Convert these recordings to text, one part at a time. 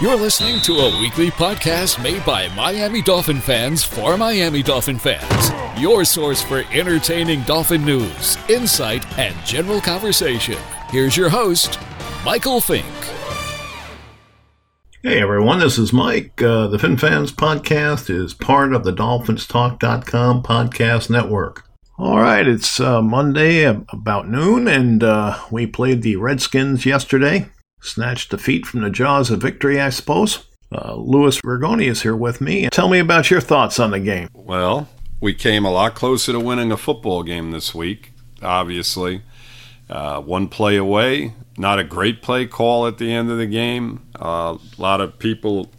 You're listening to a weekly podcast made by Miami Dolphin fans for Miami Dolphin fans. Your source for entertaining Dolphin news, insight, and general conversation. Here's your host, Michael Fink. Hey everyone, this is Mike. Uh, the Fin Fans podcast is part of the DolphinsTalk.com podcast network. All right, it's uh, Monday about noon, and uh, we played the Redskins yesterday. Snatched defeat from the jaws of victory, I suppose. Uh, Louis Vergoni is here with me. Tell me about your thoughts on the game. Well, we came a lot closer to winning a football game this week, obviously. Uh, one play away, not a great play call at the end of the game. Uh, a lot of people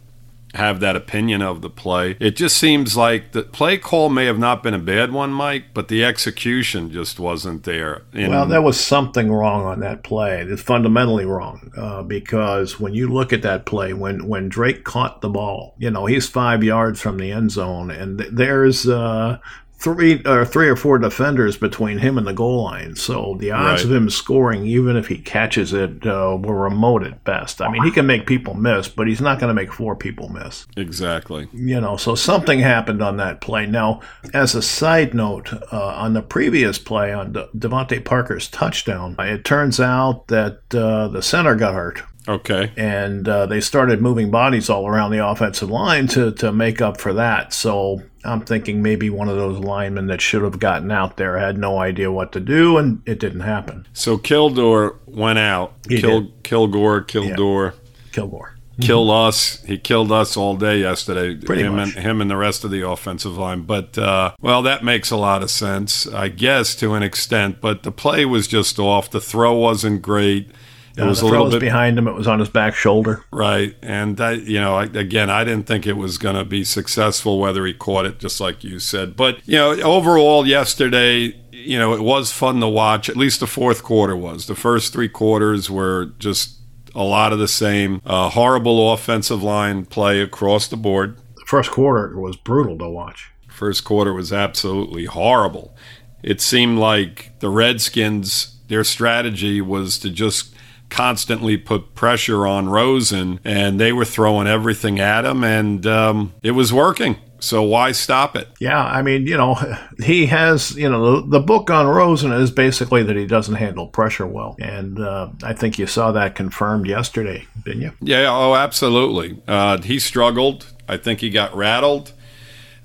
have that opinion of the play. It just seems like the play call may have not been a bad one, Mike, but the execution just wasn't there. In- well, there was something wrong on that play. It's fundamentally wrong uh, because when you look at that play, when when Drake caught the ball, you know he's five yards from the end zone, and there's uh, three or three or four defenders between him and the goal line. So the odds right. of him scoring, even if he catches it, uh, were remote at best. I mean, he can make people miss, but he's not going to make four people miss. Exactly. You know, so something happened on that play. Now, as a side note, uh, on the previous play on De- DeVante Parker's touchdown, it turns out that uh, the center got hurt. Okay. And uh, they started moving bodies all around the offensive line to, to make up for that. So I'm thinking maybe one of those linemen that should have gotten out there had no idea what to do, and it didn't happen. So Kildor went out. He Kill, did. Kilgore, Kildor. Yeah. Kilgore. Killed us. He killed us all day yesterday. Pretty him much. and him and the rest of the offensive line. But uh, well, that makes a lot of sense, I guess, to an extent. But the play was just off. The throw wasn't great. It was a little bit behind him. It was on his back shoulder. Right, and I, you know, I, again, I didn't think it was going to be successful. Whether he caught it, just like you said, but you know, overall, yesterday, you know, it was fun to watch. At least the fourth quarter was. The first three quarters were just a lot of the same. Uh, horrible offensive line play across the board. The first quarter was brutal to watch. First quarter was absolutely horrible. It seemed like the Redskins, their strategy was to just constantly put pressure on Rosen, and they were throwing everything at him, and um, it was working. So why stop it? Yeah, I mean, you know, he has, you know, the, the book on Rosen is basically that he doesn't handle pressure well, and uh, I think you saw that confirmed yesterday, didn't you? Yeah, oh, absolutely. Uh, he struggled. I think he got rattled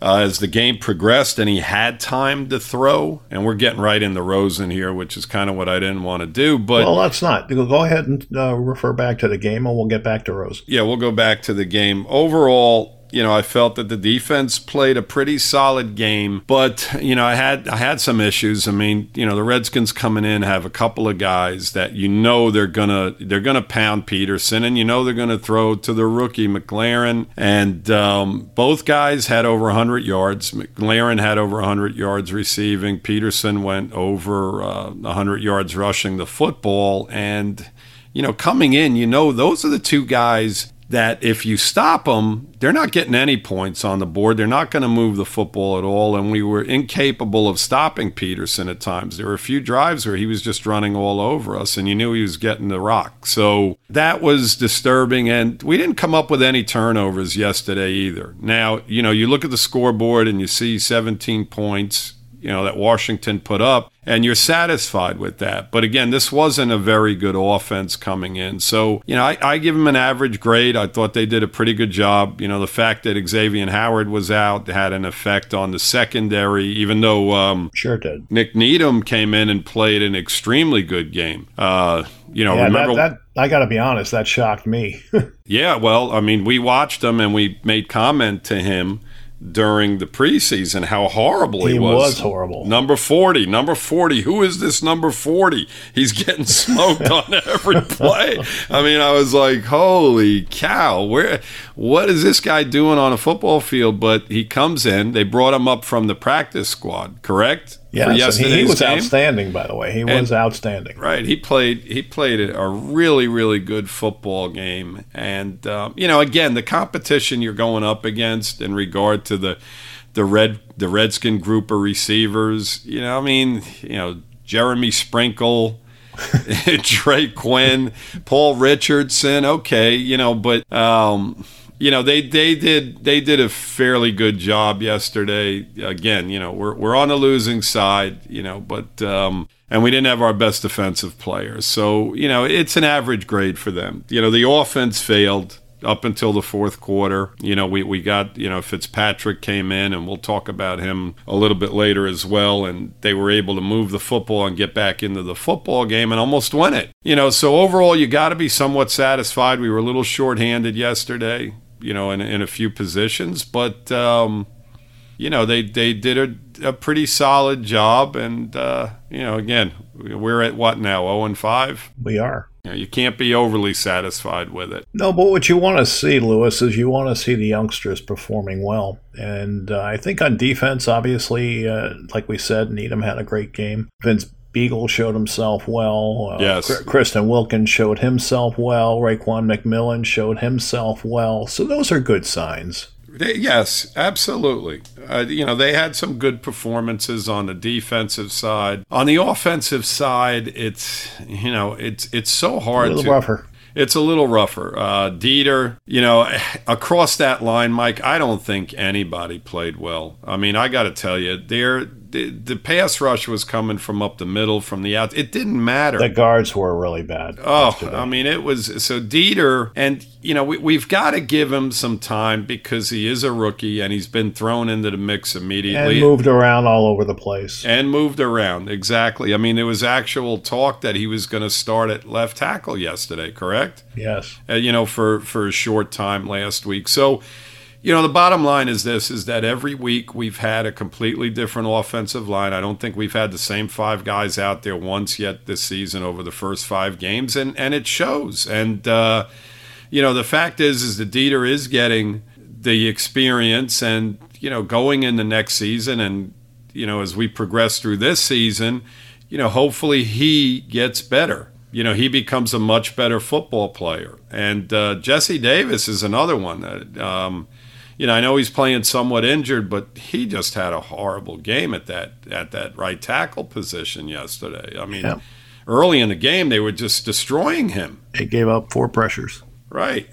uh, as the game progressed and he had time to throw. And we're getting right in into Rosen here, which is kind of what I didn't want to do. But well, let's not. Go ahead and uh, refer back to the game, and we'll get back to Rosen. Yeah, we'll go back to the game. Overall, you know, I felt that the defense played a pretty solid game, but you know, I had I had some issues. I mean, you know, the Redskins coming in have a couple of guys that you know they're gonna they're gonna pound Peterson, and you know they're gonna throw to the rookie McLaurin, and um, both guys had over 100 yards. McLaurin had over 100 yards receiving. Peterson went over uh, 100 yards rushing the football, and you know, coming in, you know, those are the two guys that if you stop them, they're not getting any points on the board. They're not going to move the football at all. And we were incapable of stopping Peterson at times. There were a few drives where he was just running all over us, and you knew he was getting the rock. So that was disturbing. And we didn't come up with any turnovers yesterday either. Now, you know, you look at the scoreboard and you see 17 points you know that Washington put up and you're satisfied with that. But again, this wasn't a very good offense coming in. So, you know, I, I, give them an average grade. I thought they did a pretty good job. You know, the fact that Xavier Howard was out had an effect on the secondary, even though um, sure did. Nik Needham came in and played an extremely good game. Uh, you know, yeah, remember that, that I got to be honest, that shocked me. yeah, well, I mean, we watched him and we made comment to him during the preseason how horrible he, he was. was horrible. Number 40, number 40. Who is this number 40? He's getting smoked on every play. I mean, I was like, "Holy cow. Where what is this guy doing on a football field?" But he comes in. They brought him up from the practice squad, correct? Yeah, so he, he was game? outstanding. By the way, he and, was outstanding. Right, he played. He played a really, really good football game. And um, you know, again, the competition you're going up against in regard to the the red the Redskin group of receivers. You know, I mean, you know, Jeremy Sprinkle. Drake Quinn, Paul Richardson. Okay, you know, but um, you know they they did they did a fairly good job yesterday. Again, you know, we're we're on the losing side, you know, but um, and we didn't have our best defensive players. So, you know, it's an average grade for them. You know, the offense failed up until the fourth quarter. You know, we, we got, you know, Fitzpatrick came in, and we'll talk about him a little bit later as well. And they were able to move the football and get back into the football game and almost win it. You know, so overall, you got to be somewhat satisfied. We were a little shorthanded yesterday, you know, in, in a few positions, but, um, you know, they, they did a, a pretty solid job. And, uh, you know, again, we're at what now, 0 and 5? We are. You, know, you can't be overly satisfied with it. No, but what you want to see, Lewis, is you want to see the youngsters performing well. And uh, I think on defense, obviously, uh, like we said, Needham had a great game. Vince Biegel showed himself well. Uh, yes. Christian Wilkins showed himself well. Raekwon McMillan showed himself well. So those are good signs. They, yes, absolutely. Uh, you know, they had some good performances on the defensive side. On the offensive side, it's you know, it's it's so hard. A little to, rougher. It's a little rougher. Uh, Deiter, you know, across that line, Mike, I don't think anybody played well. I mean, I got to tell you, they're the, the pass rush was coming from up the middle, from the out. It didn't matter. The guards were really bad. Oh, yesterday. I mean, it was so Deiter, and you know we, we've got to give him some time because he is a rookie and he's been thrown into the mix immediately and moved around all over the place and moved around exactly. I mean, there was actual talk that he was going to start at left tackle yesterday. Correct? Yes. Uh, you know, for for a short time last week. So you know the bottom line is this is that every week we've had a completely different offensive line. I don't think we've had the same five guys out there once yet this season over the first five games and and it shows. And uh, you know the fact is is that Deiter is getting the experience and you know going in the next season. And you know as we progress through this season you know hopefully he gets better. You know he becomes a much better football player. And uh, jesse davis is another one that um, you know, I know he's playing somewhat injured, but he just had a horrible game at that at that right tackle position yesterday. I mean, yeah. early in the game they were just destroying him. He gave up four pressures. Right.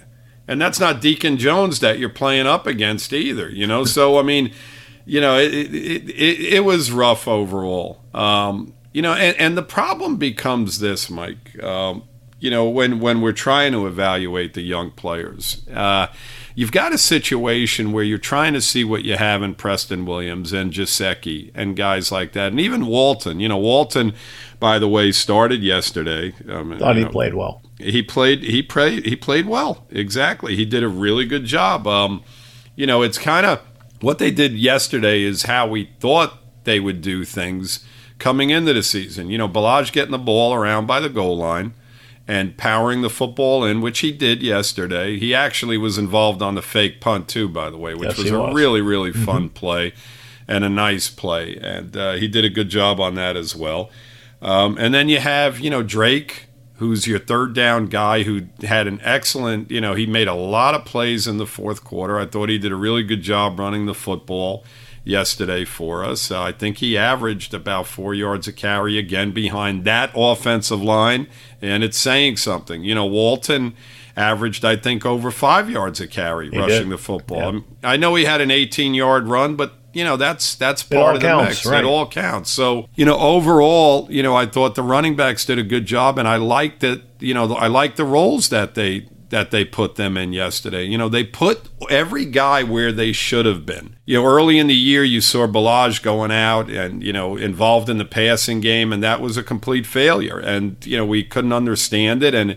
And that's not Deacon Jones that you're playing up against either, you know. So I mean, you know, it it, it, it was rough overall. Um, you know, and, and the problem becomes this, Mike. Um, you know, when when we're trying to evaluate the young players. Uh, you've got a situation where you're trying to see what you have in Preston Williams and Gesicki and guys like that, and even Walton. You know, Walton, by the way, started yesterday. Um, Thought he know, played well. He played. He played. He played well. Exactly. He did a really good job. Um, you know, it's kind of what they did yesterday is how we thought they would do things coming into the season. You know, Ballage getting the ball around by the goal line and powering the football in, which he did yesterday. He actually was involved on the fake punt too, by the way, which yes, was a was. really really mm-hmm. fun play and a nice play, and uh, he did a good job on that as well. Um, and then you have you know Drake. Who's your third down guy who had an excellent, you know, he made a lot of plays in the fourth quarter. I thought he did a really good job running the football yesterday for us. Uh, I think he averaged about four yards a carry again behind that offensive line, and it's saying something. You know, Walton averaged, I think, over five yards a carry he rushing did. the football. Yeah. I, know he had an 18 yard run, but you know that's that's part of the counts, mix. Right. It all counts. So you know, overall, you know, I thought the running backs did a good job, and I liked that. You know, I like the roles that they that they put them in yesterday. You know, they put every guy where they should have been. You know, early in the year, you saw Ballage going out and, you know, involved in the passing game, and that was a complete failure. And, you know, we couldn't understand it. And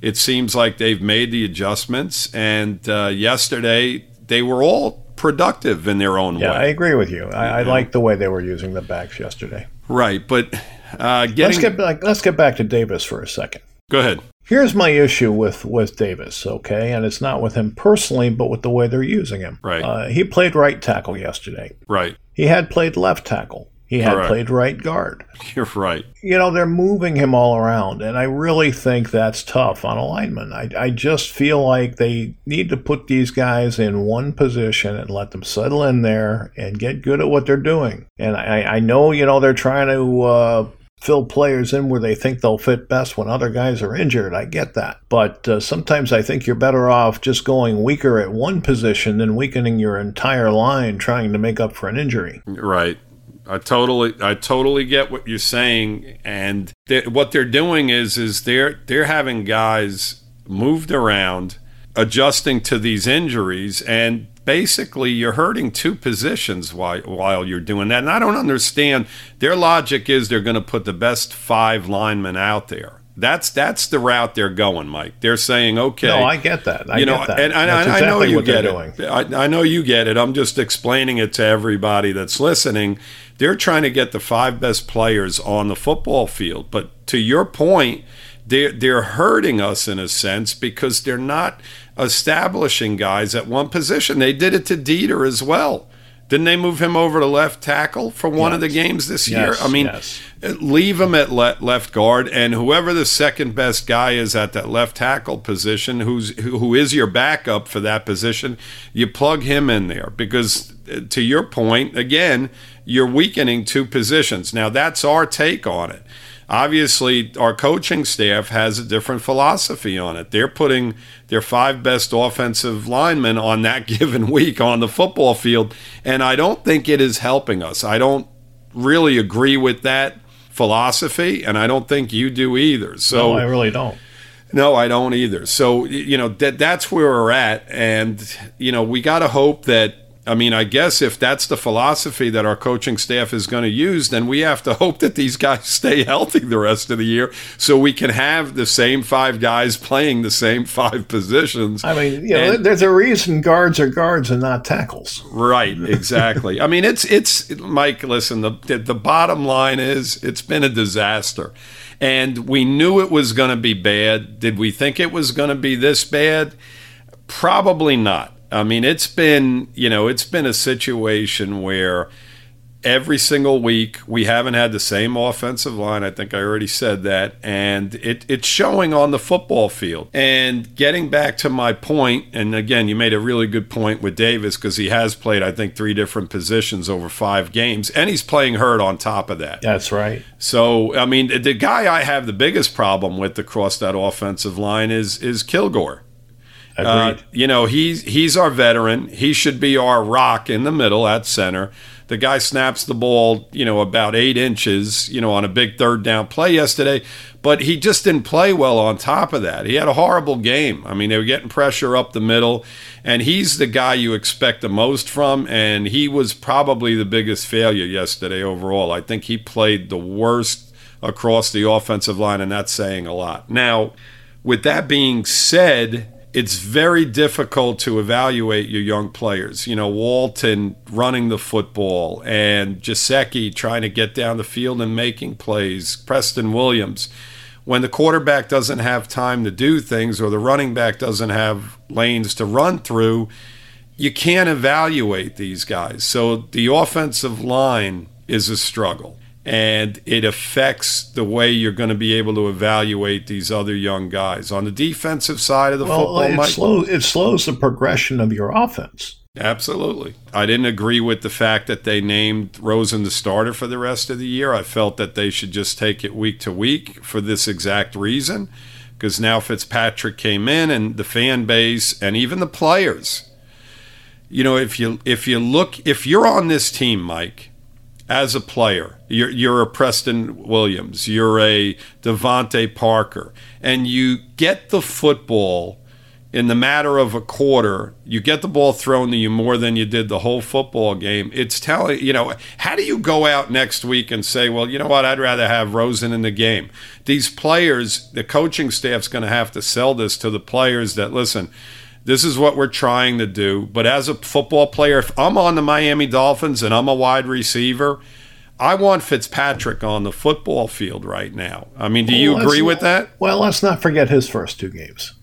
it seems like they've made the adjustments. And uh, yesterday, they were all productive in their own way. yeah, way. I agree with you. I, I like the way they were using the backs yesterday. Right. But uh, getting. Let's get back. Let's get back to Davis for a second. Go ahead. Here's my issue with with Davis, okay, and it's not with him personally, but with the way they're using him. Right. Uh, he played right tackle yesterday. Right. He had played left tackle. He had played right guard. You're right. You know, they're moving him all around, and I really think that's tough on a lineman. I, I just feel like they need to put these guys in one position and let them settle in there and get good at what they're doing. And I, I know, you know, they're trying to uh, fill players in where they think they'll fit best when other guys are injured. I get that. But uh, sometimes I think you're better off just going weaker at one position than weakening your entire line trying to make up for an injury. Right. I totally, I totally get what you're saying, and th- what they're doing is, is they're they're having guys moved around, adjusting to these injuries, and basically you're hurting two positions while while you're doing that. And I don't understand. Their logic is they're going to put the best five linemen out there. That's that's the route they're going, Mike. They're saying, okay. No, I get that. I you know, get that. and, and That's I, I know exactly you get doing. it. I, I know you get it. I'm just explaining it to everybody that's listening. They're trying to get the five best players on the football field. But to your point, they're they're hurting us in a sense because they're not establishing guys at one position. They did it to Deiter as well. Didn't they move him over to left tackle for one of the games this Yes, year? I mean, yes. leave him at le- left guard, and whoever the second best guy is at that left tackle position, who's who who is your backup for that position, you plug him in there because, uh, to your point, again, you're weakening two positions. Now that's our take on it. Obviously, our coaching staff has a different philosophy on it. They're putting their five best offensive linemen on that given week on the football field, and I don't think it is helping us. I don't really agree with that philosophy, and I don't think you do either. So no, I really don't. no, I don't either. So you know that that's where we're at, and you know we got to hope that. I mean, I guess if that's the philosophy that our coaching staff is going to use, then we have to hope that these guys stay healthy the rest of the year, so we can have the same five guys playing the same five positions. I mean, you know, And- there's a reason guards are guards and not tackles. Right, exactly. I mean, it's it's Mike. Listen, the the bottom line is it's been a disaster, and we knew it was going to be bad. Did we think it was going to be this bad? Probably not. I mean, it's been you know it's been a situation where every single week we haven't had the same offensive line. I think I already said that, and it, it's showing on the football field. And getting back to my point, and again, you made a really good point with Davis because he has played, I think, three different positions over five games, and he's playing hurt on top of that. That's right. So, I mean, the guy I have the biggest problem with across that offensive line is is Kilgore. Uh, you know, he's he's our veteran. He should be our rock in the middle at center. The guy snaps the ball, you know, about eight inches, you know, on a big third down play yesterday, but he just didn't play well on top of that. He had a horrible game. I mean, they were getting pressure up the middle, and he's the guy you expect the most from, and he was probably the biggest failure yesterday overall. I think he played the worst across the offensive line, and that's saying a lot. Now, with that being said, it's very difficult to evaluate your young players. You know, Walton running the football and Gesicki trying to get down the field and making plays, Preston Williams. When the quarterback doesn't have time to do things or the running back doesn't have lanes to run through, you can't evaluate these guys. So the offensive line is a struggle and it affects the way you're going to be able to evaluate these other young guys. On the defensive side of the Well, football, it Mike, slows it slows the progression of your offense. Absolutely. I didn't agree with the fact that they named Rosen the starter for the rest of the year. I felt that they should just take it week to week for this exact reason. Because now Fitzpatrick came in and the fan base and even the players. You know, if you if you look if you're on this team, Mike, as a player, you're you're a Preston Williams, you're a DeVante Parker, and you get the football in the matter of a quarter, you get the ball thrown to you more than you did the whole football game. It's telling, you know, how do you go out next week and say, well, you know what, I'd rather have Rosen in the game? These players, the coaching staff's going to have to sell this to the players that, listen, this is what we're trying to do. But as a football player, if I'm on the Miami Dolphins and I'm a wide receiver, I want Fitzpatrick on the football field right now. I mean, do you Well, agree with that? Well, let's not forget his first two games.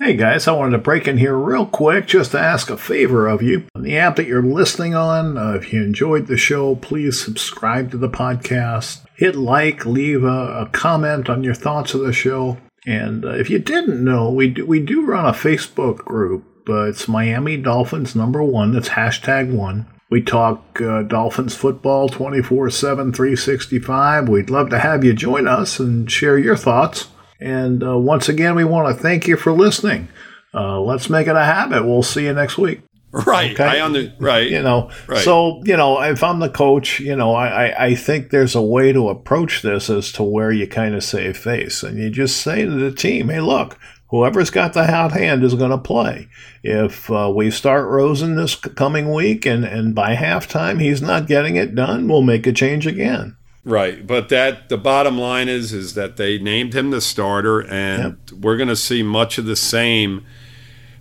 Hey guys, I wanted to break in here real quick just to ask a favor of you. On the app that you're listening on, uh, if you enjoyed the show, please subscribe to the podcast. Hit like, leave a, a comment on your thoughts of the show. And uh, if you didn't know, we do, we do run a Facebook group. Uh, it's Miami Dolphins number one. That's hashtag one. We talk uh, Dolphins football 24 7, 365. We'd love to have you join us and share your thoughts. And uh, once again, we want to thank you for listening. Uh, let's make it a habit. We'll see you next week. Right. Okay? I under, right. You know, right. so, you know, if I'm the coach, you know, I, I think there's a way to approach this as to where you kind of save face. And you just say to the team, hey, look, whoever's got the hot hand is going to play. If uh, we start Rosen this coming week and, and by halftime he's not getting it done, we'll make a change again. Right, but that the bottom line is is that they named him the starter, and yep. we're going to see much of the same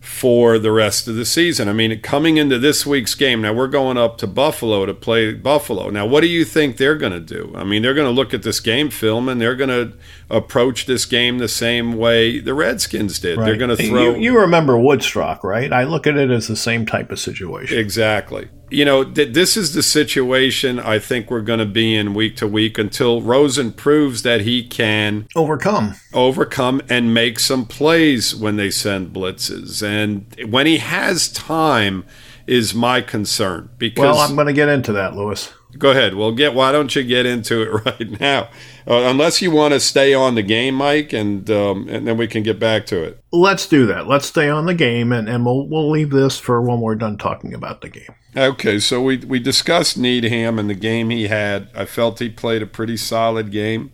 for the rest of the season. I mean, coming into this week's game, now we're going up to Buffalo to play Buffalo. Now, what do you think they're going to do? I mean, they're going to look at this game film and they're going to approach this game the same way the Redskins did. Right. They're going to throw. You, you remember Woodstock, right? I look at it as the same type of situation. Exactly you know, th- this is the situation I think we're going to be in week to week until Rosen proves that he can overcome, overcome, and make some plays when they send blitzes. And when he has time, is my concern. Because well, I'm going to get into that, Louis. Go ahead. Well, get. Why don't you get into it right now? Uh, unless you want to stay on the game, Mike, and um, and then we can get back to it. Let's do that. Let's stay on the game, and, and we'll we'll leave this for when we're done talking about the game. Okay, so we we discussed Needham and the game he had. I felt he played a pretty solid game.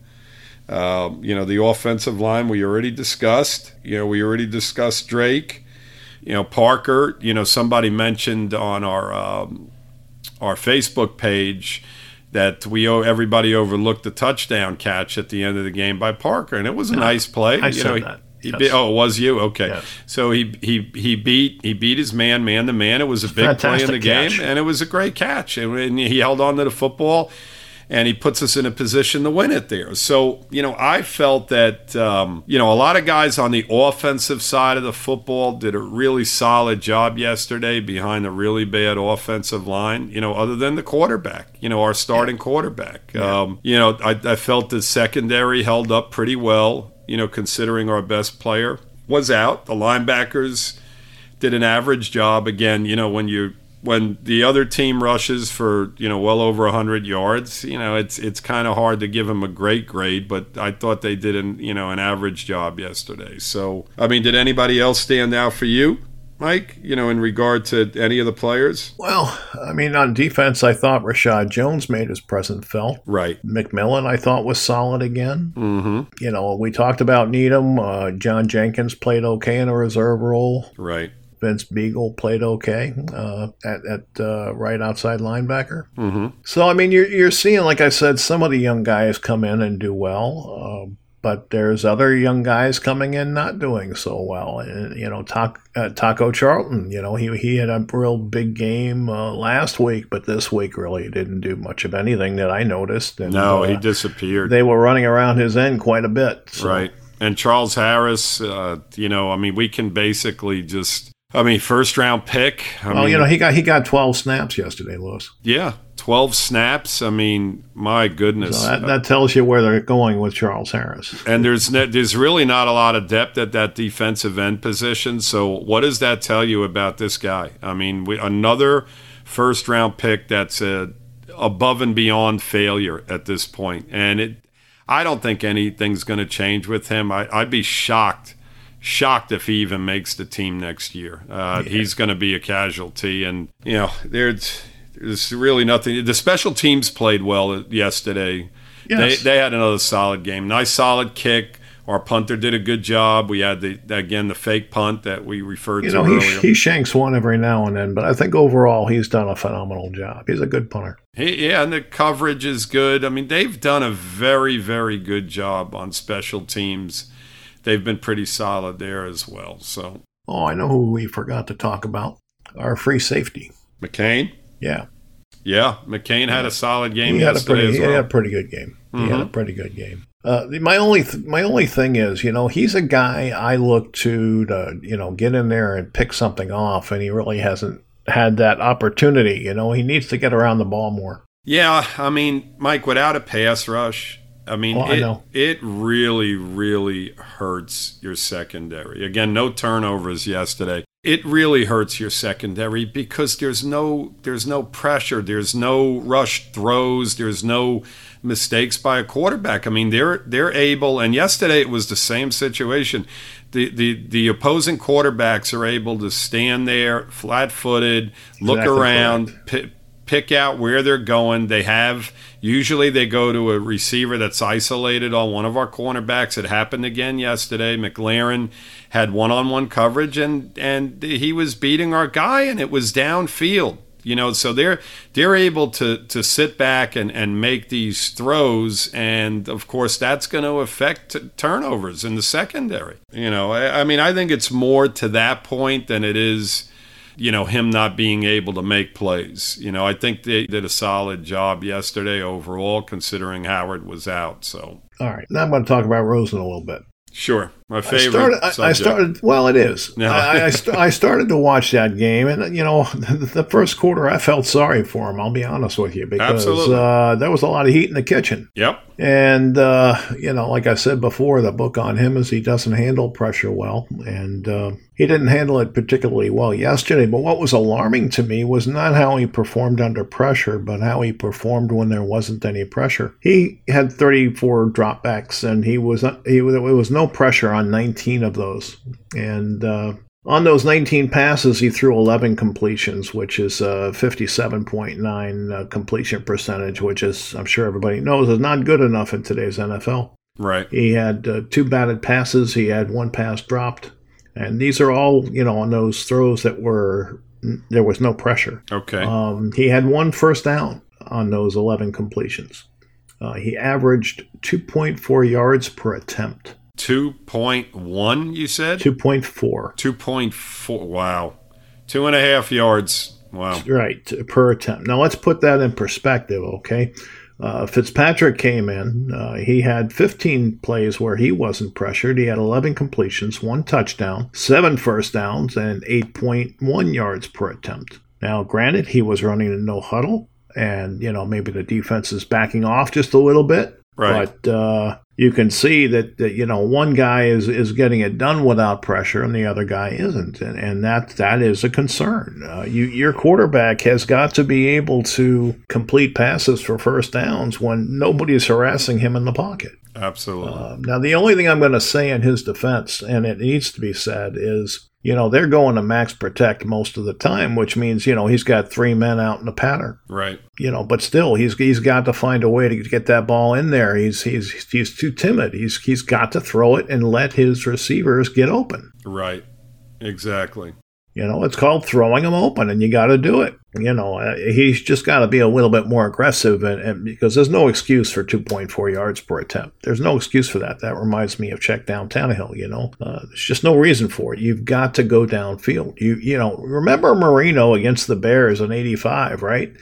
Uh, you know, the offensive line we already discussed. You know, we already discussed Drake. You know, Parker. You know, somebody mentioned on our um, our Facebook page that we everybody overlooked the touchdown catch at the end of the game by Parker, and it was a nice play. I you said know, that. Yes. oh, it was you? Okay. Yes. So he he he beat he beat his man man to man. It was a big Fantastic play in the catch. game, and it was a great catch. And he held on to the football, and he puts us in a position to win it there. So you know, I felt that um, you know a lot of guys on the offensive side of the football did a really solid job yesterday behind a really bad offensive line. You know, other than the quarterback. You know, our starting quarterback. Yeah. Um, you know, I, I felt the secondary held up pretty well you know, considering our best player was out. The linebackers did an average job. Again, you know, when you when the other team rushes for you know well over 100 yards you know it's it's kind of hard to give them a great grade but i thought they did an you know an average job yesterday so i mean did anybody else stand out for you Mike, you know, in regard to any of the players? Well, I mean, on defense, I thought Reshad Jones made his presence felt. Right. McMillan, I thought, was solid again. Mm-hmm. You know, we talked about Needham. Uh, John Jenkins played okay in a reserve role. Right. Vince Biegel played okay uh, at, at uh, right outside linebacker. Mm-hmm. So, I mean, you're, you're seeing, like I said, some of the young guys come in and do well. Uh, but there's other young guys coming in not doing so well. And, you know, Taco, uh, Taco Charlton, you know, he, he had a real big game uh, last week, but this week really didn't do much of anything that I noticed. And, no, uh, he disappeared. They were running around his end quite a bit. So. Right. And Charles Harris, uh, you know, I mean, we can basically just. I mean, first round pick. I well, mean, you know, he got he got twelve snaps yesterday, Louis. Yeah, 12 snaps. I mean, my goodness. So that, that, tells you where they're going with Charles Harris. And there's there's really not a lot of depth at that defensive end position. So what does that tell you about this guy? I mean, we, another first round pick that's a above and beyond failure at this point. And it I don't think anything's going to change with him. I, would be shocked shocked if he even makes the team next year. Uh, yeah. He's going to be a casualty, and you know, there's there's really nothing. The special teams played well yesterday. Yes. They, they had another solid game. Nice solid kick. Our punter did a good job. We had the again the fake punt that we referred you to know, earlier. He, he shanks one every now and then, but I think overall he's done a phenomenal job. He's a good punter. He, yeah, and the coverage is good. I mean, they've done a very very good job on special teams. They've been pretty solid there as well. So. Oh, I know who we forgot to talk about. Our free safety. McCain. Yeah. Yeah, McCain had a solid game he had a pretty, well. He had a pretty good game. Mm-hmm. He had a mm-hmm. pretty good game. Uh, my only th- my only thing is, you know, he's a guy I look to to you know get in there and pick something off, and he really hasn't had that opportunity. You know, he needs to get around the ball more. Yeah, I mean, Mike, without a pass rush, I mean, well, it, I it really, really hurts your secondary. Again, no turnovers yesterday. it really hurts your secondary because there's no there's no pressure, there's no rushed throws, there's no mistakes by a quarterback. I mean, they're they're able and yesterday it was the same situation. The the the opposing quarterbacks are able to stand there flat-footed, look exactly around, p- pick out where they're going. They have Usually they go to a receiver that's isolated on one of our cornerbacks. It happened again yesterday. McLaurin had one-on-one coverage and and he was beating our guy and it was downfield. You know, so they're they're able to to sit back and, and make these throws, and of course that's going to affect turnovers in the secondary. You know, I, I mean, I think it's more to that point than it is you know, him not being able to make plays. You know, I think they did a solid job yesterday overall, considering Howard was out. So, all right, now I'm going to talk about Rosen a little bit. Sure, my favorite. I started. I, I started well, it is. No. I, I, st- I, started to watch that game, and you know, the first quarter, I felt sorry for him. I'll be honest with you because uh, there was a lot of heat in the kitchen. Yep. And, uh, you know, like I said before, the book on him is he doesn't handle pressure well. And uh, he didn't handle it particularly well yesterday. But what was alarming to me was not how he performed under pressure, but how he performed when there wasn't any pressure. He had 34 dropbacks, and he was, he, there was no pressure on 19 of those. And, uh, on those 19 passes, he threw 11 completions, which is a 57.9 uh, completion percentage, which is, I'm sure everybody knows, is not good enough in today's NFL. Right. He had uh, two batted passes, he had one pass dropped. And these are all, you know, on those throws that were, there was no pressure. Okay. Um, he had one first down on those 11 completions. Uh, he averaged 2.4 yards per attempt. 2.1, you said? 2.4. 2.4. Wow. Two and a half yards. Wow. Right, per attempt. Now let's put that in perspective, okay? Uh, Fitzpatrick came in. Uh, he had 15 plays where he wasn't pressured. He had 11 completions, one touchdown, seven first downs, and 8.1 yards per attempt. Now, granted, he was running a no huddle, and you know maybe the defense is backing off just a little bit. Right. But uh, you can see that, that, you know one guy is, is getting it done without pressure and the other guy isn't, and, and that that is a concern. Uh, you, your quarterback has got to be able to complete passes for first downs when nobody is harassing him in the pocket. Absolutely. Uh, now, the only thing I'm going to say in his defense, and it needs to be said, is you know, they're going to max protect most of the time, which means, you know, he's got three men out in the pattern. Right. You know, but still he's he's got to find a way to get that ball in there. He's he's he's too timid. He's he's got to throw it and let his receivers get open. Right. Exactly. You know, it's called throwing them open, and you got to do it. You know, uh, he's just got to be a little bit more aggressive, and, and, because there's no excuse for 2.4 yards per attempt. There's no excuse for that. That reminds me of check down Tannehill. You know, uh, there's just no reason for it. You've got to go downfield. You you know, remember Marino against the Bears in '85, right?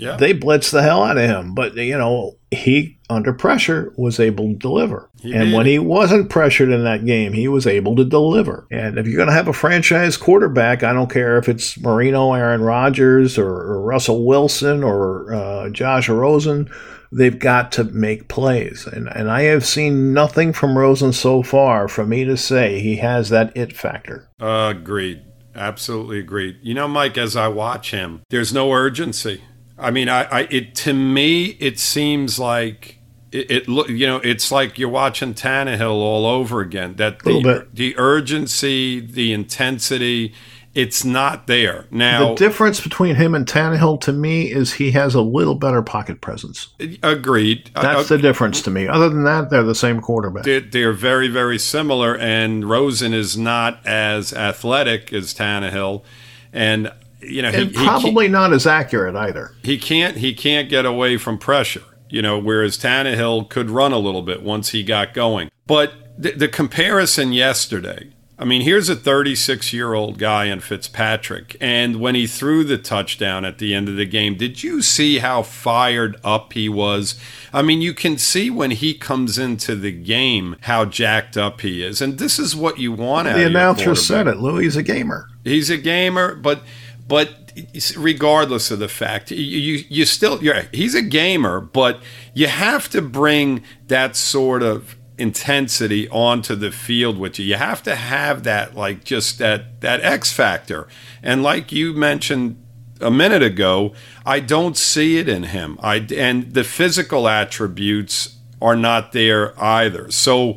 Yeah. They blitzed the hell out of him, but you know he under pressure was able to deliver. He and did. when he wasn't pressured in that game, he was able to deliver. And if you're going to have a franchise quarterback, I don't care if it's Marino, Aaron Rodgers, or, or Russell Wilson, or uh, Josh Rosen. They've got to make plays. And, and I have seen nothing from Rosen so far for me to say he has that it factor. Uh, agreed. Absolutely agreed. You know, Mike, as I watch him, there's no urgency. I mean, I, I it to me it seems like it, it look you know it's like you're watching Tannehill all over again. That the the urgency, the intensity, it's not there now. The difference between him and Tannehill to me is he has a little better pocket presence. Agreed. That's uh, the difference to me. Other than that, they're the same quarterback. They're, they're, very very similar, and Rosen is not as athletic as Tannehill, and you know, he, probably he not as accurate either. He can't he can't get away from pressure. You know, whereas Tannehill could run a little bit once he got going. But the, the comparison yesterday, I mean, here's a 36 year old guy in Fitzpatrick, and when he threw the touchdown at the end of the game, did you see how fired up he was? I mean, you can see when he comes into the game how jacked up he is, and this is what you want out the of The announcer said it. Louis is a gamer. He's a gamer, but but regardless of the fact, you, you, you still, you're, he's a gamer, but you have to bring that sort of intensity onto the field with you. You have to have that, like just that that X factor. And like you mentioned a minute ago, I don't see it in him. I and the physical attributes are not there either. So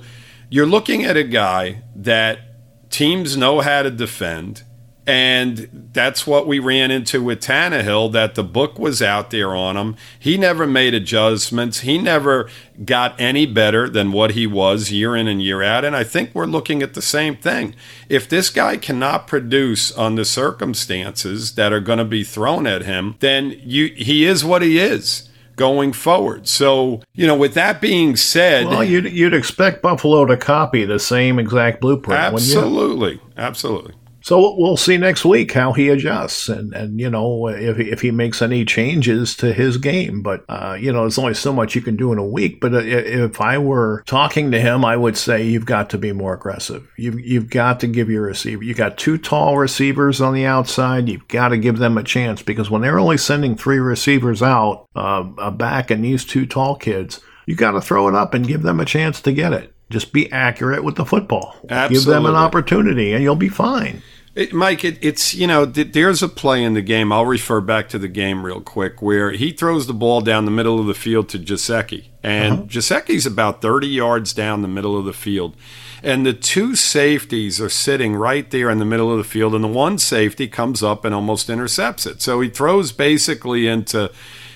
you're looking at a guy that teams know how to defend. And that's what we ran into with Tannehill, that the book was out there on him. He never made adjustments. He never got any better than what he was year in and year out. And I think we're looking at the same thing. If this guy cannot produce on the circumstances that are going to be thrown at him, then you, he is what he is going forward. So, you know, with that being said, well, you'd, you'd expect Buffalo to copy the same exact blueprint. Absolutely. Absolutely. So we'll see next week how he adjusts and, and you know, if, if he makes any changes to his game. But, uh, you know, there's only so much you can do in a week. But uh, if I were talking to him, I would say you've got to be more aggressive. You've, you've got to give your receiver, you got two tall receivers on the outside. You've got to give them a chance because when they're only sending three receivers out, uh, a back and these two tall kids, you got to throw it up and give them a chance to get it. Just be accurate with the football. Absolutely. Give them an opportunity and you'll be fine. It, Mike, it, it's you know th- there's a play in the game. I'll refer back to the game real quick where he throws the ball down the middle of the field to Gesicki, and uh-huh. Gesicki's about 30 yards down the middle of the field, and the two safeties are sitting right there in the middle of the field, and the one safety comes up and almost intercepts it. So he throws basically into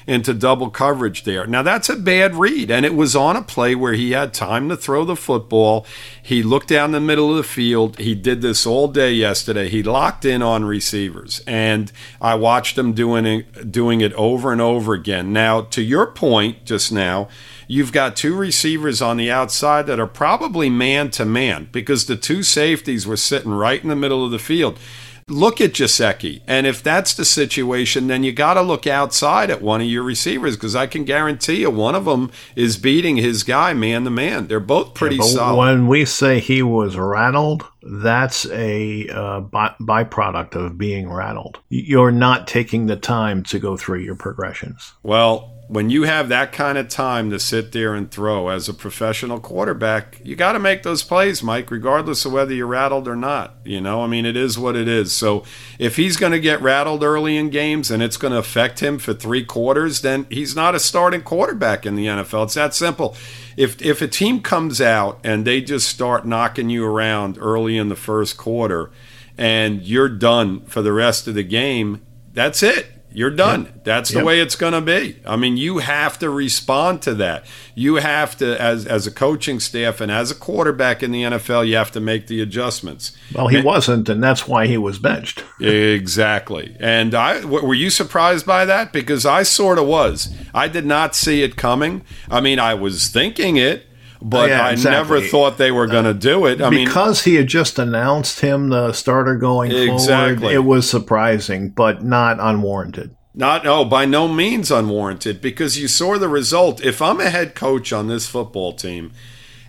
into double coverage there. Now, that's a bad read, and it was on a play where he had time to throw the football. He looked down the middle of the field. He did this all day yesterday. He locked in on receivers, and I watched him doing it, doing it over and over again. Now, to your point just now, you've got two receivers on the outside that are probably man to man because the two safeties were sitting right in the middle of the field look at Gesicki. And if that's the situation, then you got to look outside at one of your receivers because I can guarantee you one of them is beating his guy man to man. They're both pretty yeah, solid. When we say he was rattled, that's a uh, by- byproduct of being rattled. You're not taking the time to go through your progressions. Well, when you have that kind of time to sit there and throw as a professional quarterback, you got to make those plays, Mike, regardless of whether you're rattled or not. You know, I mean, it is what it is. So if he's going to get rattled early in games and it's going to affect him for three quarters, then he's not a starting quarterback in the NFL. It's that simple. If if a team comes out and they just start knocking you around early in the first quarter, and you're done for the rest of the game, that's it you're done. Yep. That's the yep. way it's going to be. I mean, you have to respond to that. You have to, as as a coaching staff and as a quarterback in the NFL, you have to make the adjustments. Well, he and, wasn't, and that's why he was benched. exactly. And I were you surprised by that? Because I sort of was. I did not see it coming. I mean, I was thinking it but oh, yeah, I never thought they were going to do it. I because mean, he had just announced him the starter going exactly. forward, it was surprising, but not unwarranted. Not no, by no means unwarranted because you saw the result. If I'm a head coach on this football team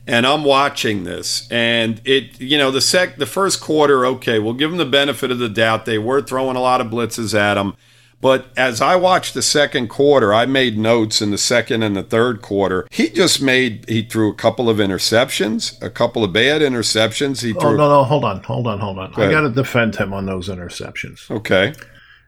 and I'm watching this and it you know the sec the first quarter okay, we'll give them the benefit of the doubt. They were throwing a lot of blitzes at them. But as I watched the second quarter, I made notes in the second and the third quarter. He just made, he threw a couple of interceptions, a couple of bad interceptions. He oh, threw. Oh, no, no, hold on, hold on, hold on. Go I got to defend him on those interceptions. Okay.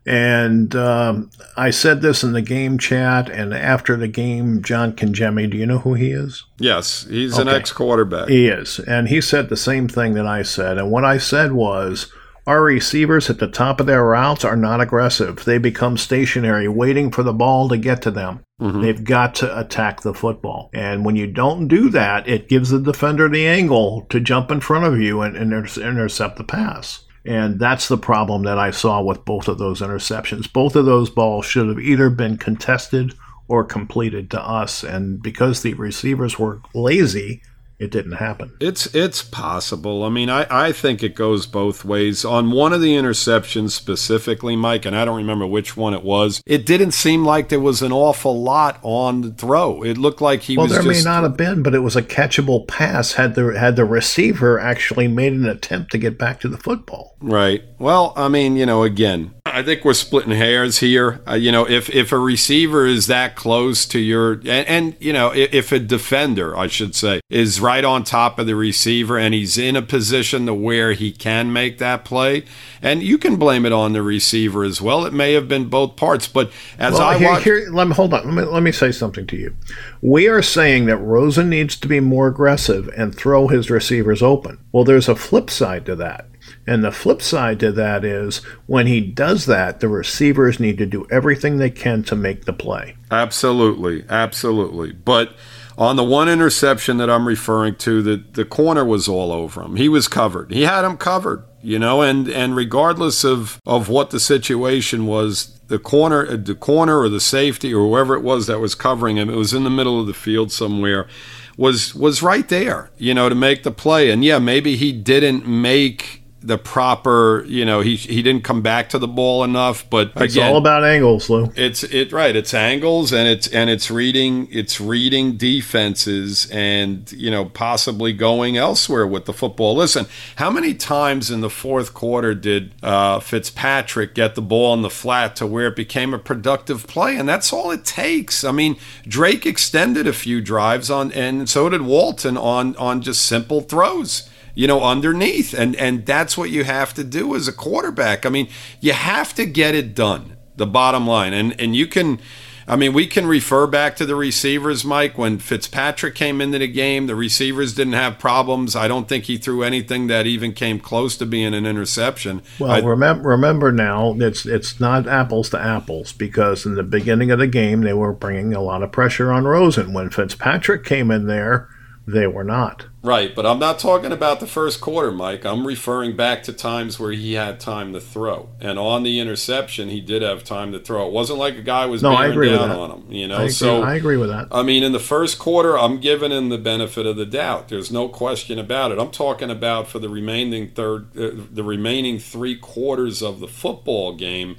And um, I said this in the game chat, and after the game, John Congemi, do you know who he is? Yes, he's okay. an ex quarterback. He is. And he said the same thing that I said. And what I said was, our receivers at the top of their routes are not aggressive. They become stationary, waiting for the ball to get to them. Mm-hmm. They've got to attack the football. And when you don't do that, it gives the defender the angle to jump in front of you and, and intercept the pass. And that's the problem that I saw with both of those interceptions. Both of those balls should have either been contested or completed to us. And because the receivers were lazy, it didn't happen. It's it's possible. I mean, I, I think it goes both ways. On one of the interceptions specifically, Mike, and I don't remember which one it was, it didn't seem like there was an awful lot on the throw. It looked like he well, was there just, may not have been, but it was a catchable pass had the had the receiver actually made an attempt to get back to the football. Right. Well, I mean, you know, again, I think we're splitting hairs here. Uh, you know, if if a receiver is that close to your and, and, you know, if, if a defender, I should say, is right on top of the receiver and he's in a position to where he can make that play, and you can blame it on the receiver as well. It may have been both parts, but as well, I here, watch, here, let me hold on. Let me let me say something to you. We are saying that Rosen needs to be more aggressive and throw his receivers open. Well, there's a flip side to that. And the flip side to that is when he does that, the receivers need to do everything they can to make the play. Absolutely. Absolutely. But on the one interception that I'm referring to, the, the corner was all over him. He was covered. He had him covered, you know, and, and regardless of, of what the situation was, the corner uh, the corner or the safety or whoever it was that was covering him, it was in the middle of the field somewhere was was right there, you know, to make the play. And yeah, maybe he didn't make the proper, you know, he he didn't come back to the ball enough. But it's again, all about angles, Lou. It's it right. It's angles and it's and it's reading it's reading defenses and you know possibly going elsewhere with the football. Listen, how many times in the fourth quarter did uh, Fitzpatrick get the ball in the flat to where it became a productive play? And that's all it takes. I mean, Drake extended a few drives on, and so did Walton on on just simple throws you know, underneath. And and that's what you have to do as a quarterback. I mean, you have to get it done. The bottom line. And and you can I mean, we can refer back to the receivers, Mike. When Fitzpatrick came into the game, the receivers didn't have problems. I don't think he threw anything that even came close to being an interception. Well, I, remember, remember now, it's it's not apples to apples because in the beginning of the game they were bringing a lot of pressure on Rosen. When Fitzpatrick came in there, they were not. Right, but I'm not talking about the first quarter, Mike. I'm referring back to times where he had time to throw. And on the interception, he did have time to throw. It wasn't like a guy was no, bearing down on him, you know. I agree, so I agree with that. I mean, in the first quarter, I'm giving him the benefit of the doubt. There's no question about it. I'm talking about for the remaining third uh, the remaining 3 quarters of the football game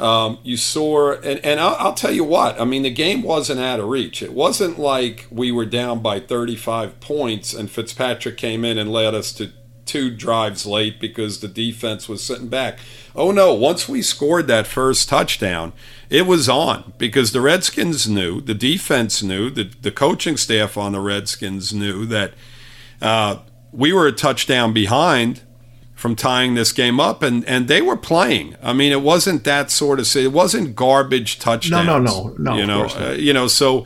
um, you saw, and, and I'll, I'll, tell you what, I mean, the game wasn't out of reach. It wasn't like we were down by 35 points and Fitzpatrick came in and led us to two drives late because the defense was sitting back. Oh no, once we scored that first touchdown, it was on because the Redskins knew, the defense knew, the, the coaching staff on the Redskins knew that uh, we were a touchdown behind from tying this game up, and and they were playing. I mean, it wasn't that sort of it wasn't garbage touchdowns. No, no, no, no. You know, uh, you know. So,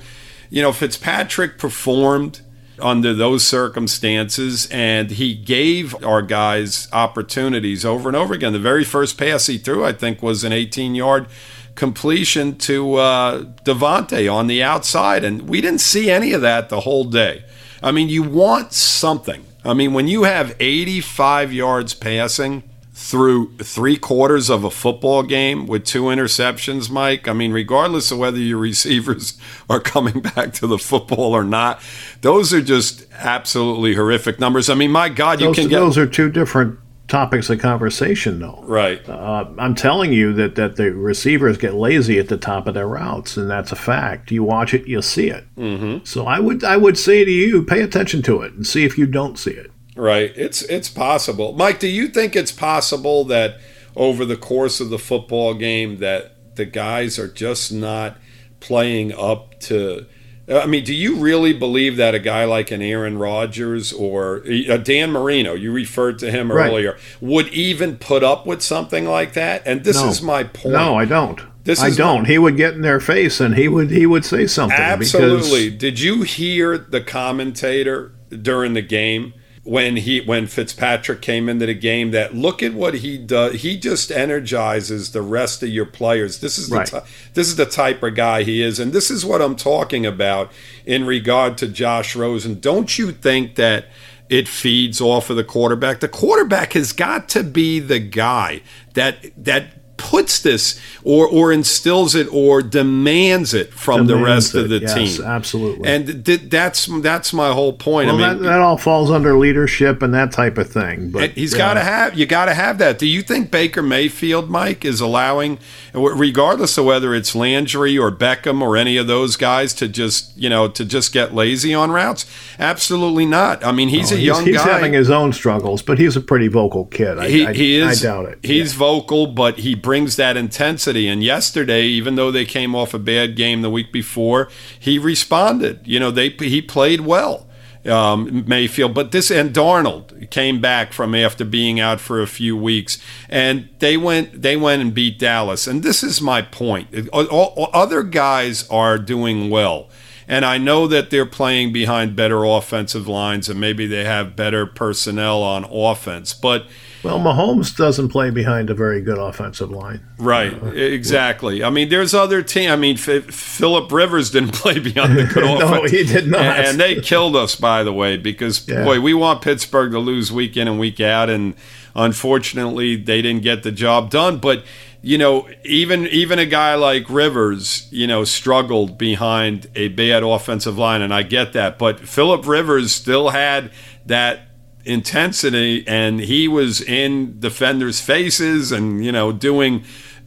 you know, Fitzpatrick performed under those circumstances, and he gave our guys opportunities over and over again. The very first pass he threw, I think, was an 18-yard completion to uh, DeVante on the outside, and we didn't see any of that the whole day. I mean, you want something I mean, when you have 85 yards passing through three quarters of a football game with two interceptions, Mike, I mean, regardless of whether your receivers are coming back to the football or not, those are just absolutely horrific numbers. I mean, my God, you those, can get. Those are two different topics of conversation, though. Right. Uh, I'm telling you that, that the receivers get lazy at the top of their routes, and that's a fact. You watch it, you'll see it. Mm-hmm. So I would I would say to you, pay attention to it and see if you don't see it. Right. It's it's possible, Mike. Do you think it's possible that over the course of the football game that the guys are just not playing up to Uh, I mean, do you really believe that a guy like an Aaron Rodgers or a Dan Marino, you referred to him earlier, right. would even put up with something like that? And this no. is my point. No, I don't. This I don't. My... he would get in their face and he would he would say something. Absolutely. Because... Did you hear the commentator during the game? When he when Fitzpatrick came into the game that look at what he does he just energizes the rest of your players. This is the right. this is the type of guy he is and this is what I'm talking about in regard to Josh Rosen. Don't you think that it feeds off of the quarterback? The quarterback has got to be the guy that that puts this or or instills it or demands it from demands the rest it, of the yes, team. Absolutely. And th- that's that's my whole point. Well, I mean, that, that, all falls under leadership and that type of thing. But he's got to have you got to have that. Do you think Baker Mayfield, Mike, is allowing, regardless of whether it's Landry or Beckham or any of those guys, to just you know to just get lazy on routes? Absolutely not. I mean, he's oh, a young he's guy. Having his own struggles, but he's a pretty vocal kid. I, he, I, he is. I doubt it. He's yeah. vocal, but he brings brings that intensity. And yesterday, even though they came off a bad game the week before, he responded. You know, they he played well. Um, Mayfield, but this and Darnold came back from after being out for a few weeks, and they went they went and beat Dallas. And this is my point: other guys are doing well. And I know that they're playing behind better offensive lines and maybe they have better personnel on offense. But well, Mahomes doesn't play behind a very good offensive line. Right, uh, exactly. I mean, there's other team. I mean, F- Philip Rivers didn't play behind the good offense. no, he did not. And, and, they killed us, by the way, because yeah. boy, we want Pittsburgh to lose week in and week out, and unfortunately, they didn't get the job done. But you know, even even a guy like Rivers, you know, struggled behind a bad offensive line, and I get that. But Philip Rivers still had that intensity, and he was in defenders' faces, and you know, doing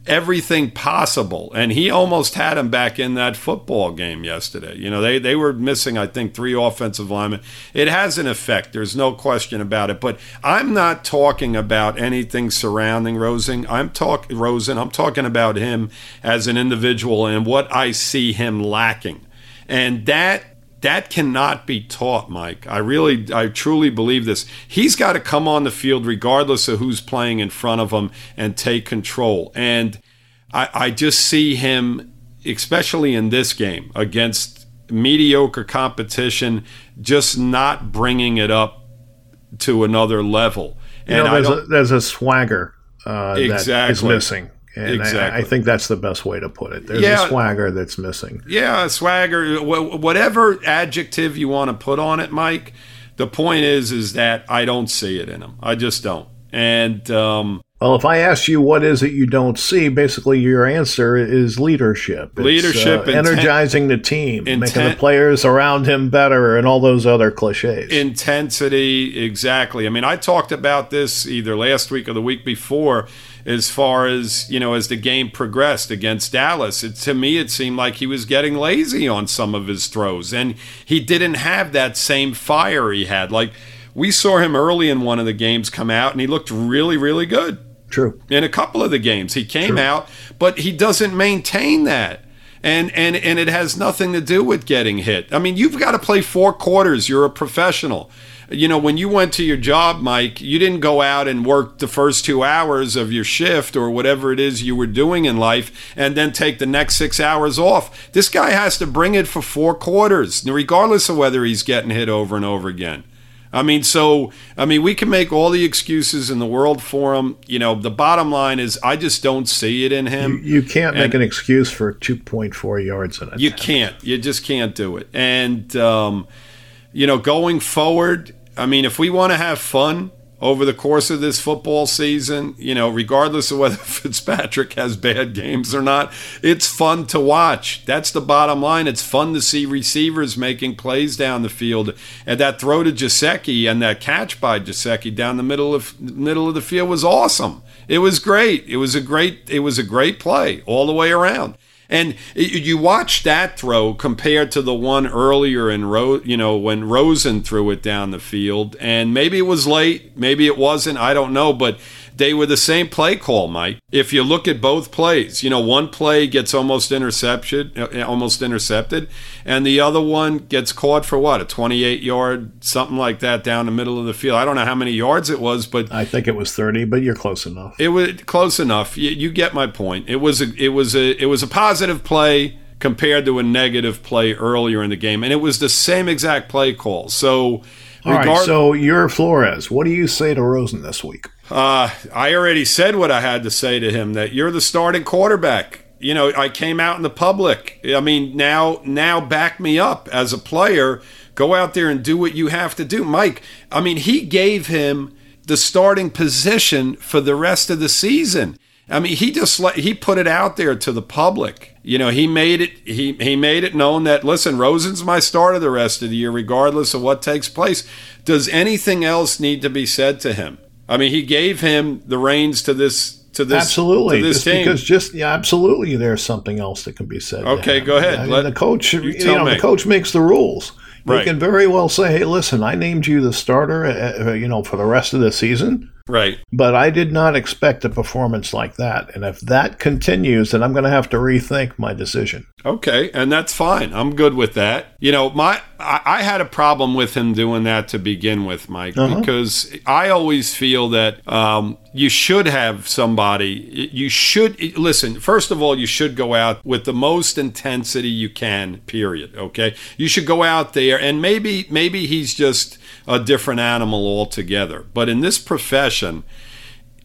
everything possible. And he almost had him back in that football game yesterday. You know, they, they were missing, I think, three offensive linemen. It has an effect. There's no question about it. But I'm not talking about anything surrounding Rosen. I'm talking Rosen. I'm talking about him as an individual and what I see him lacking. And that that cannot be taught, Mike. I really, I truly believe this. He's got to come on the field regardless of who's playing in front of him and take control. And I, I just see him, especially in this game against mediocre competition, just not bringing it up to another level. And know, there's, a, there's a swagger uh, exactly. that is missing. And exactly. I, I, think that's the best way to put it. There's yeah. a swagger that's missing. Yeah, swagger, whatever adjective you want to put on it, Mike. The point is, is that I don't see it in him. I just don't. And um, well, if I ask you what is it you don't see, basically your answer is leadership. It's, leadership, uh, energizing the team, intent, making the players around him better, and all those other cliches. Intensity, exactly. I mean, I talked about this either last week or the week before as far as you know as the game progressed against Dallas. It, to me, it seemed like he was getting lazy on some of his throws, and he didn't have that same fire he had. Like we saw him early in one of the games come out, and he looked really, really good. True. In a couple of the games, he came True. out, but he doesn't maintain that. And, and and it has nothing to do with getting hit. I mean, you've got to play four quarters. You're a professional you know, when you went to your job, Mike, you didn't go out and work the first two hours of your shift or whatever it is you were doing in life and then take the next six hours off. This guy has to bring it for four quarters, regardless of whether he's getting hit over and over again. I mean, so I mean, we can make all the excuses in the world for him. You know, the bottom line is, I just don't see it in him. You, you can't and make an excuse for two point four yards in it. You can't. You just can't do it. And um, you know, going forward, I mean, if we want to have fun over the course of this football season, you know, regardless of whether Fitzpatrick has bad games or not, it's fun to watch. That's the bottom line. It's fun to see receivers making plays down the field. And that throw to Gesicki and that catch by Gesicki down the middle of middle of the field was awesome. It was great. It was a great it was a great play all the way around. And you watch that throw compared to the one earlier in Ro- you know when Rosen threw it down the field, and maybe it was late, maybe it wasn't, I don't know, but they were the same play call, Mike. If you look at both plays, you know, one play gets almost intercepted, uh, almost intercepted, and the other one gets caught for what, a 28 yard, something like that down the middle of the field. I don't know how many yards it was, but I think it was 30, but you're close enough. It was close enough. You, you get my point. It was a, it was a, it was a positive play compared to a negative play earlier in the game, and it was the same exact play call. So. All regard- right, so you're Flores. What do you say to Rosen this week? Uh, I already said what I had to say to him that you're the starting quarterback. You know, I came out in the public. I mean, now now back me up as a player. Go out there and do what you have to do. Mike, I mean, he gave him the starting position for the rest of the season. I mean, he just let, he put it out there to the public. You know, he made it he he made it known that listen, Rosen's my starter the rest of the year, regardless of what takes place. Does anything else need to be said to him? I mean, he gave him the reins to this to this absolutely to this just team. because just yeah, absolutely. There's something else that can be said. Okay, go ahead. I mean, Let, the coach, you, you know, me. the coach makes the rules. Right. Can very well say, "Hey, listen, I named you the starter, uh, you know, for the rest of the season. Right. But I did not expect a performance like that. And if that continues, then I'm going to have to rethink my decision. Okay, and that's fine. I'm good with that. You know, my I, I had a problem with him doing that to begin with, Mike, uh-huh. because I always feel that um, you should have somebody. You should listen. First of all, you should go out with the most intensity you can. Period. Okay, you should go out there, and maybe maybe he's just a different animal altogether. But in this profession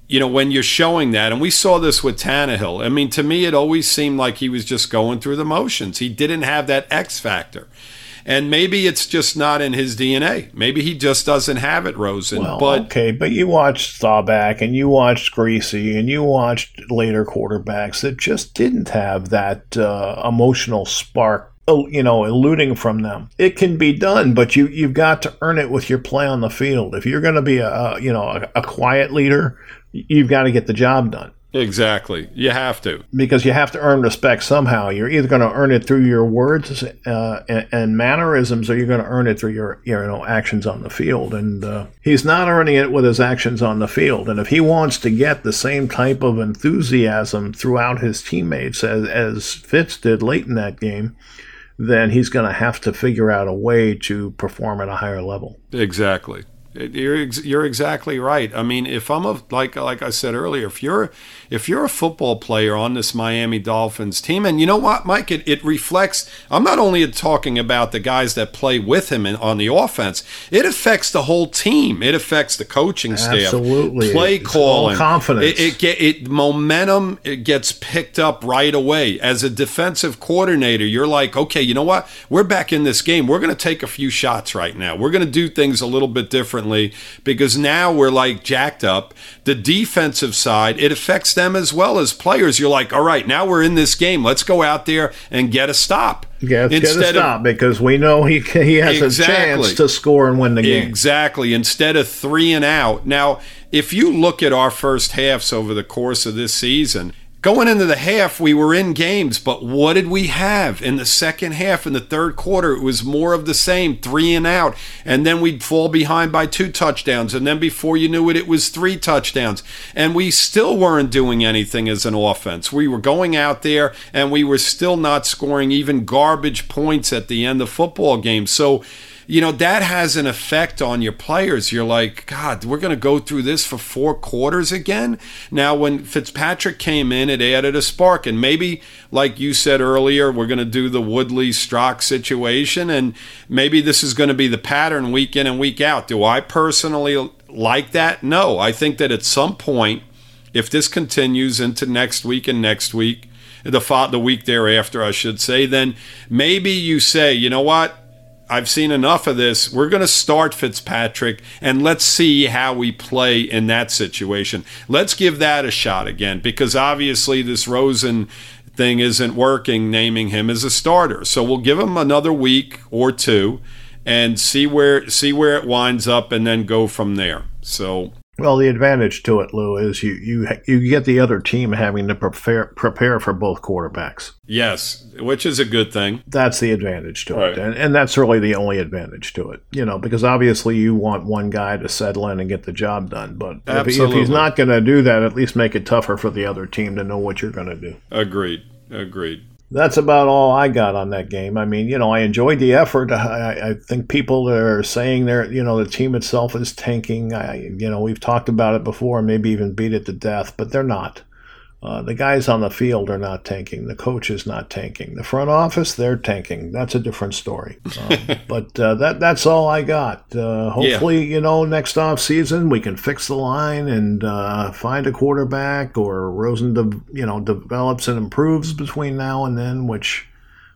you know, when you're showing that, and we saw this with Tannehill. I mean, to me, it always seemed like he was just going through the motions. He didn't have that X factor. And maybe it's just not in his DNA. Maybe he just doesn't have it, Rosen. Well, but okay, but you watched Staubach and you watched Griese and you watched later quarterbacks that just didn't have that uh, emotional spark you know, eluding from them. It can be done, but you you've got to earn it with your play on the field. If you're going to be a, a you know a, a, quiet leader, you've got to get the job done. Exactly. You have to. Because you have to earn respect somehow. You're either going to earn it through your words uh, and, and, mannerisms or you're going to earn it through your, you know, actions on the field. And uh, he's not earning it with his actions on the field. And if he wants to get the same type of enthusiasm throughout his teammates as, as Fitz did late in that game, then he's going to have to figure out a way to perform at a higher level. Exactly. You're you're exactly right. I mean, if I'm a like like I said earlier, if you're if you're a football player on this Miami Dolphins team, and you know what, Mike, it, it reflects. I'm not only talking about the guys that play with him in, on the offense. It affects the whole team. It affects the coaching staff, absolutely, play it's calling, confidence. It, it, get it momentum. It gets picked up right away. As a defensive coordinator, you're like, okay, you know what? We're back in this game. We're going to take a few shots right now. We're going to do things a little bit different differently because now we're like jacked up. The defensive side, it affects them as well as players. You're like, all right, now we're in this game. Let's go out there and get a stop. Yeah, get a stop of, because we know he he has exactly, a chance to score and win the game. Exactly. Instead of three and out. Now, if you look at our first halves over the course of this season, Going into the half, we were in games, but what did we have in the second half? In the third quarter, it was more of the same, three and out, and then we'd fall behind by two touchdowns, and then before you knew it, it was three touchdowns, and we still weren't doing anything as an offense. We were going out there, and we were still not scoring even garbage points at the end of football games. So you know, that has an effect on your players. You're like, God, we're going to go through this for four quarters again. Now, when Fitzpatrick came in, it added a spark. And maybe, like you said earlier, we're going to do the Woodley Strock situation. And maybe this is going to be the pattern week in and week out. Do I personally like that? No. I think that at some point, if this continues into next week and next week, the the week thereafter, I should say, then maybe you say, you know what? I've seen enough of this. We're going to start Fitzpatrick and let's see how we play in that situation. Let's give that a shot again because obviously this Rosen thing isn't working, naming him as a starter. So we'll give him another week or two and see where see where it winds up and then go from there. So well, the advantage to it, Lou, is you you you get the other team having to prepare prepare for both quarterbacks. Yes, which is a good thing. That's the advantage to it, and, and that's really the only advantage to it. You know, because obviously you want one guy to settle in and get the job done, but if, if he's not going to do that, at least make it tougher for the other team to know what you're going to do. Agreed. Agreed that's about all I got on that game. I mean, you know, I enjoyed the effort. I, I think people are saying they're, you know, the team itself is tanking. I, you know, we've talked about it before, maybe even beat it to death, but they're not. Uh, the guys on the field are not tanking. The coach is not tanking. The front office, they're tanking. That's a different story. Um, but uh, that that's all I got. Uh, hopefully, yeah. you know, next off season we can fix the line and uh, find a quarterback, or Rosen, de- you know, develops and improves between now and then, which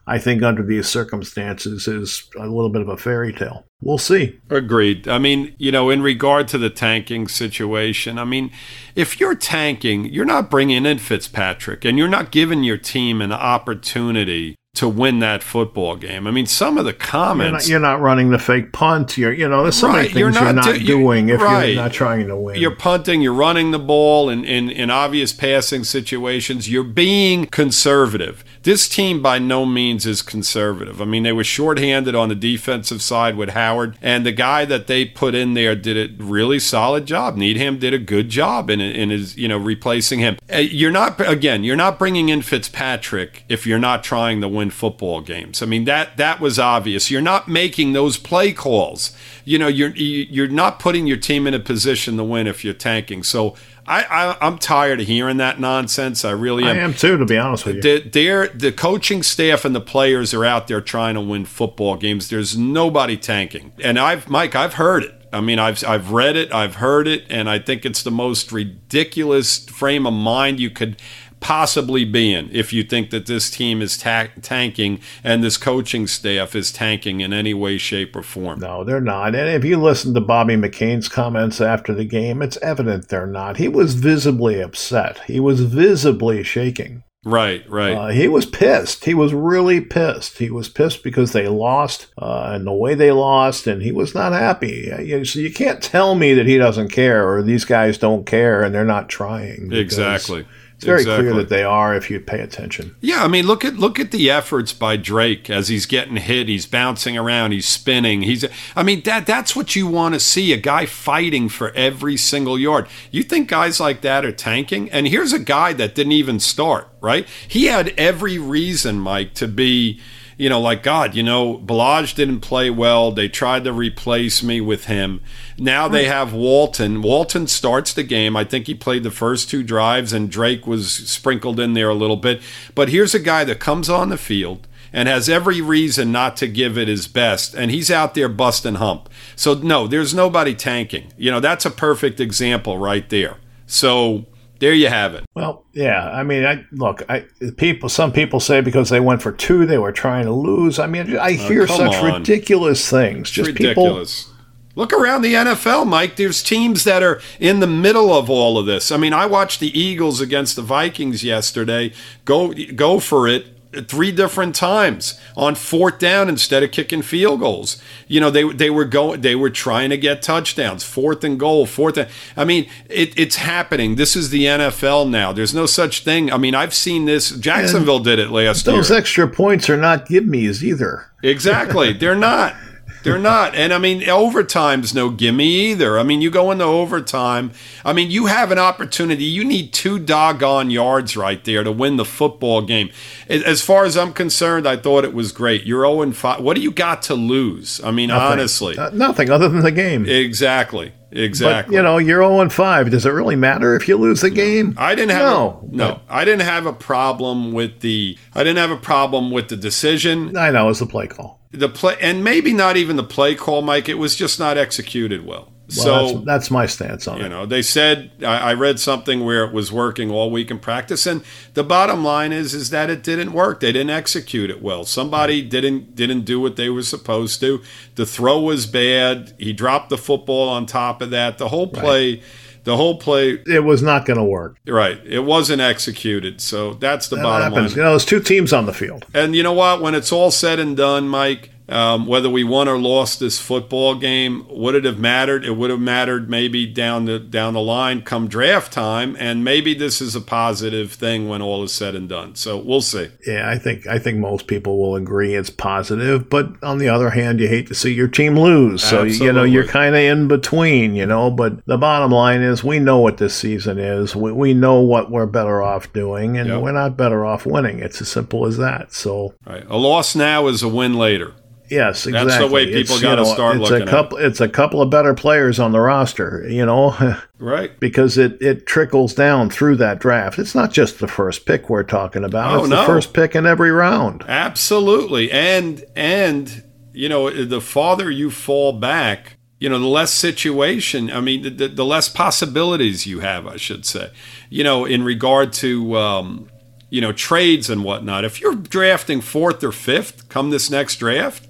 I think under these circumstances is a little bit of a fairy tale. We'll see. Agreed. I mean, you know, in regard to the tanking situation, I mean, if you're tanking, you're not bringing in Fitzpatrick and you're not giving your team an opportunity to win that football game. I mean, some of the comments. You're not, you're not running the fake punt. You're, you know, there's so right, many things you're not, you're not do, doing if right. you're not trying to win. You're punting, you're running the ball in, in, in obvious passing situations. You're being conservative. This team by no means is conservative. I mean, they were shorthanded on the defensive side with Howard, and the guy that they put in there did a really solid job. Needham did a good job in, in his, you know, replacing him. Uh, you're not, again, you're not bringing in Fitzpatrick if you're not trying to win win football games. I mean that that was obvious. You're not making those play calls. You know, you're you're not putting your team in a position to win if you're tanking. So I, I am tired of hearing that nonsense. I really am. I am too, to be honest with you. The, they're, the coaching staff and the players are out there trying to win football games. There's nobody tanking, and I've Mike, I've heard it. I mean, I've I've read it, I've heard it, and I think it's the most ridiculous frame of mind you could possibly be in if you think that this team is ta- tanking and this coaching staff is tanking in any way, shape, or form. No, they're not. And if you listen to Bobby McCain's comments after the game, it's evident they're not. He was visibly upset, he was visibly shaking. Right, right. Uh, he was pissed. He was really pissed. He was pissed because they lost uh, and the way they lost, and he was not happy. Uh, so you can't tell me that he doesn't care or these guys don't care and they're not trying. Exactly. It's very exactly. clear that they are if you pay attention. Yeah, I mean, look at look at the efforts by Drake as he's getting hit. He's bouncing around. He's spinning. He's. I mean, that that's what you want to see a guy fighting for every single yard. You think guys like that are tanking? And here's a guy that didn't even start. Right? He had every reason, Mike, to be you know, like God, you know, Ballage didn't play well. They tried to replace me with him. Now they have Walton. Walton starts the game. I think he played the first two drives, and Drake was sprinkled in there a little bit. But here's a guy that comes on the field and has every reason not to give it his best. And he's out there busting hump. So, no, there's nobody tanking. You know, that's a perfect example right there. So, there you have it. Well, yeah. I mean, I look. I people. Some people say because they went for two, they were trying to lose. I mean, I oh, hear oh, such on. ridiculous things. Just ridiculous. People, Look around the NFL, Mike. There's teams that are in the middle of all of this. I mean, I watched the Eagles against the Vikings yesterday. Go go for it three different times on fourth down instead of kicking field goals. You know, they they were going they were trying to get touchdowns, fourth and goal, fourth and I mean, it, it's happening. This is the NFL now. There's no such thing. I mean, I've seen this Jacksonville and did it last those year. Those extra points are not give me's either. Exactly. They're not. They're not. And I mean, overtime's no gimme either. I mean, you go into overtime. I mean, you have an opportunity. You need two doggone yards right there to win the football game. As far as I'm concerned, I thought it was great. You're 0 5. What do you got to lose? I mean, nothing. honestly. Uh, nothing other than the game. Exactly. Exactly. But, you know, you're 0 5. Does it really matter if you lose the game? I didn't have no. A, no. I didn't have a problem with the I didn't have a problem with the decision. I know, it was the play call the play, and maybe not even the play call, Mike. It was just not executed well. Well, so that's, that's, my stance on you it. You know, they said I, I, read something where it was working all week in practice, and the bottom line is is that it didn't work. They didn't execute it well. Somebody didn't didn't do what they were supposed to. The throw was bad. He dropped the football on top of that. The whole play. Right the whole play it was not going to work. right it wasn't executed so that's the that bottom happens. line. You know there's two teams on the field. And you know what? When it's all said and done mike um, whether we won or lost this football game, would it have mattered? It would have mattered maybe down the down the line, come draft time, and maybe this is a positive thing when all is said and done. So we'll see. Yeah, I think I think most people will agree it's positive, but on the other hand, you hate to see your team lose, so Absolutely. you know you're kind of in between, you know. But the bottom line is, we know what this season is. We, we know what we're better off doing, and yep. we're not better off winning. It's as simple as that. So, right. a loss now is a win later. Yes, exactly. That's the way people got to you know, start it's looking. A couple, at. It's a couple of better players on the roster, you know. Right. because it, it trickles down through that draft. It's not just the first pick we're talking about. Oh, it's no. the first pick in every round. Absolutely. And and you know, the farther you fall back, you know, the less situation, I mean, the, the less possibilities you have, I should say. You know, in regard to um, you know, trades and whatnot. If you're drafting fourth or fifth come this next draft,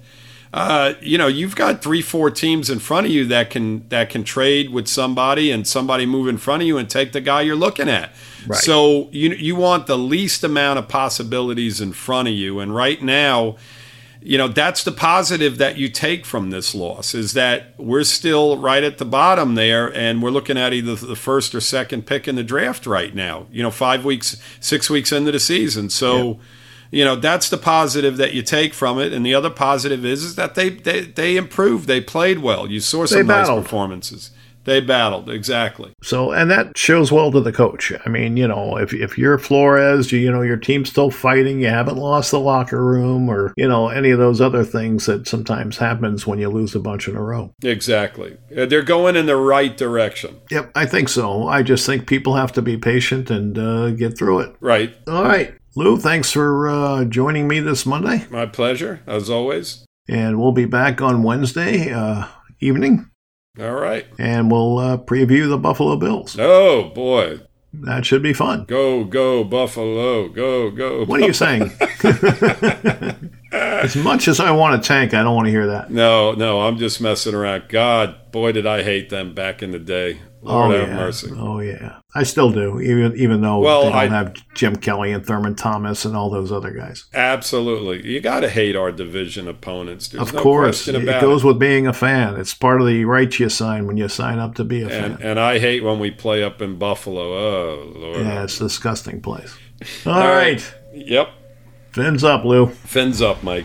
uh, you know, you've got three, four teams in front of you that can that can trade with somebody, and somebody move in front of you and take the guy you're looking at. Right. So you you want the least amount of possibilities in front of you, and right now you know that's the positive that you take from this loss is that we're still right at the bottom there and we're looking at either the first or second pick in the draft right now you know five weeks six weeks into the season so you know that's the positive that you take from it and the other positive is, is that they, they they improved they played well you saw some nice performances they battled exactly. So, and that shows well to the coach. I mean, you know, if if you're Flores, you, you know your team's still fighting. You haven't lost the locker room, or you know any of those other things that sometimes happens when you lose a bunch in a row. Exactly. Uh, they're going in the right direction. Yep, I think so. I just think people have to be patient and uh, get through it. Right. All right. Lou, thanks for uh, joining me this Monday. My pleasure, as always. And we'll be back on Wednesday uh, evening. All right. And we'll uh, preview the Buffalo Bills. Oh, boy. That should be fun. Go, go, Buffalo. Go, go. What are you saying? as much as I want to tank, I don't want to hear that. No, no, I'm just messing around. God, boy, did I hate them back in the day. Oh, Lord oh, have yeah. mercy. Oh yeah, I still do, even even though well, they don't I, have Jim Kelly and Thurman Thomas and all those other guys. Absolutely, you got to hate our division opponents. There's of no course, it goes it. with being a fan. It's part of the rights you sign when you sign up to be a and, fan. And I hate when we play up in Buffalo. Oh Lord, yeah, it's a disgusting place. all, all right. right. Yep. Fins up, Lou. Fins up, Mike.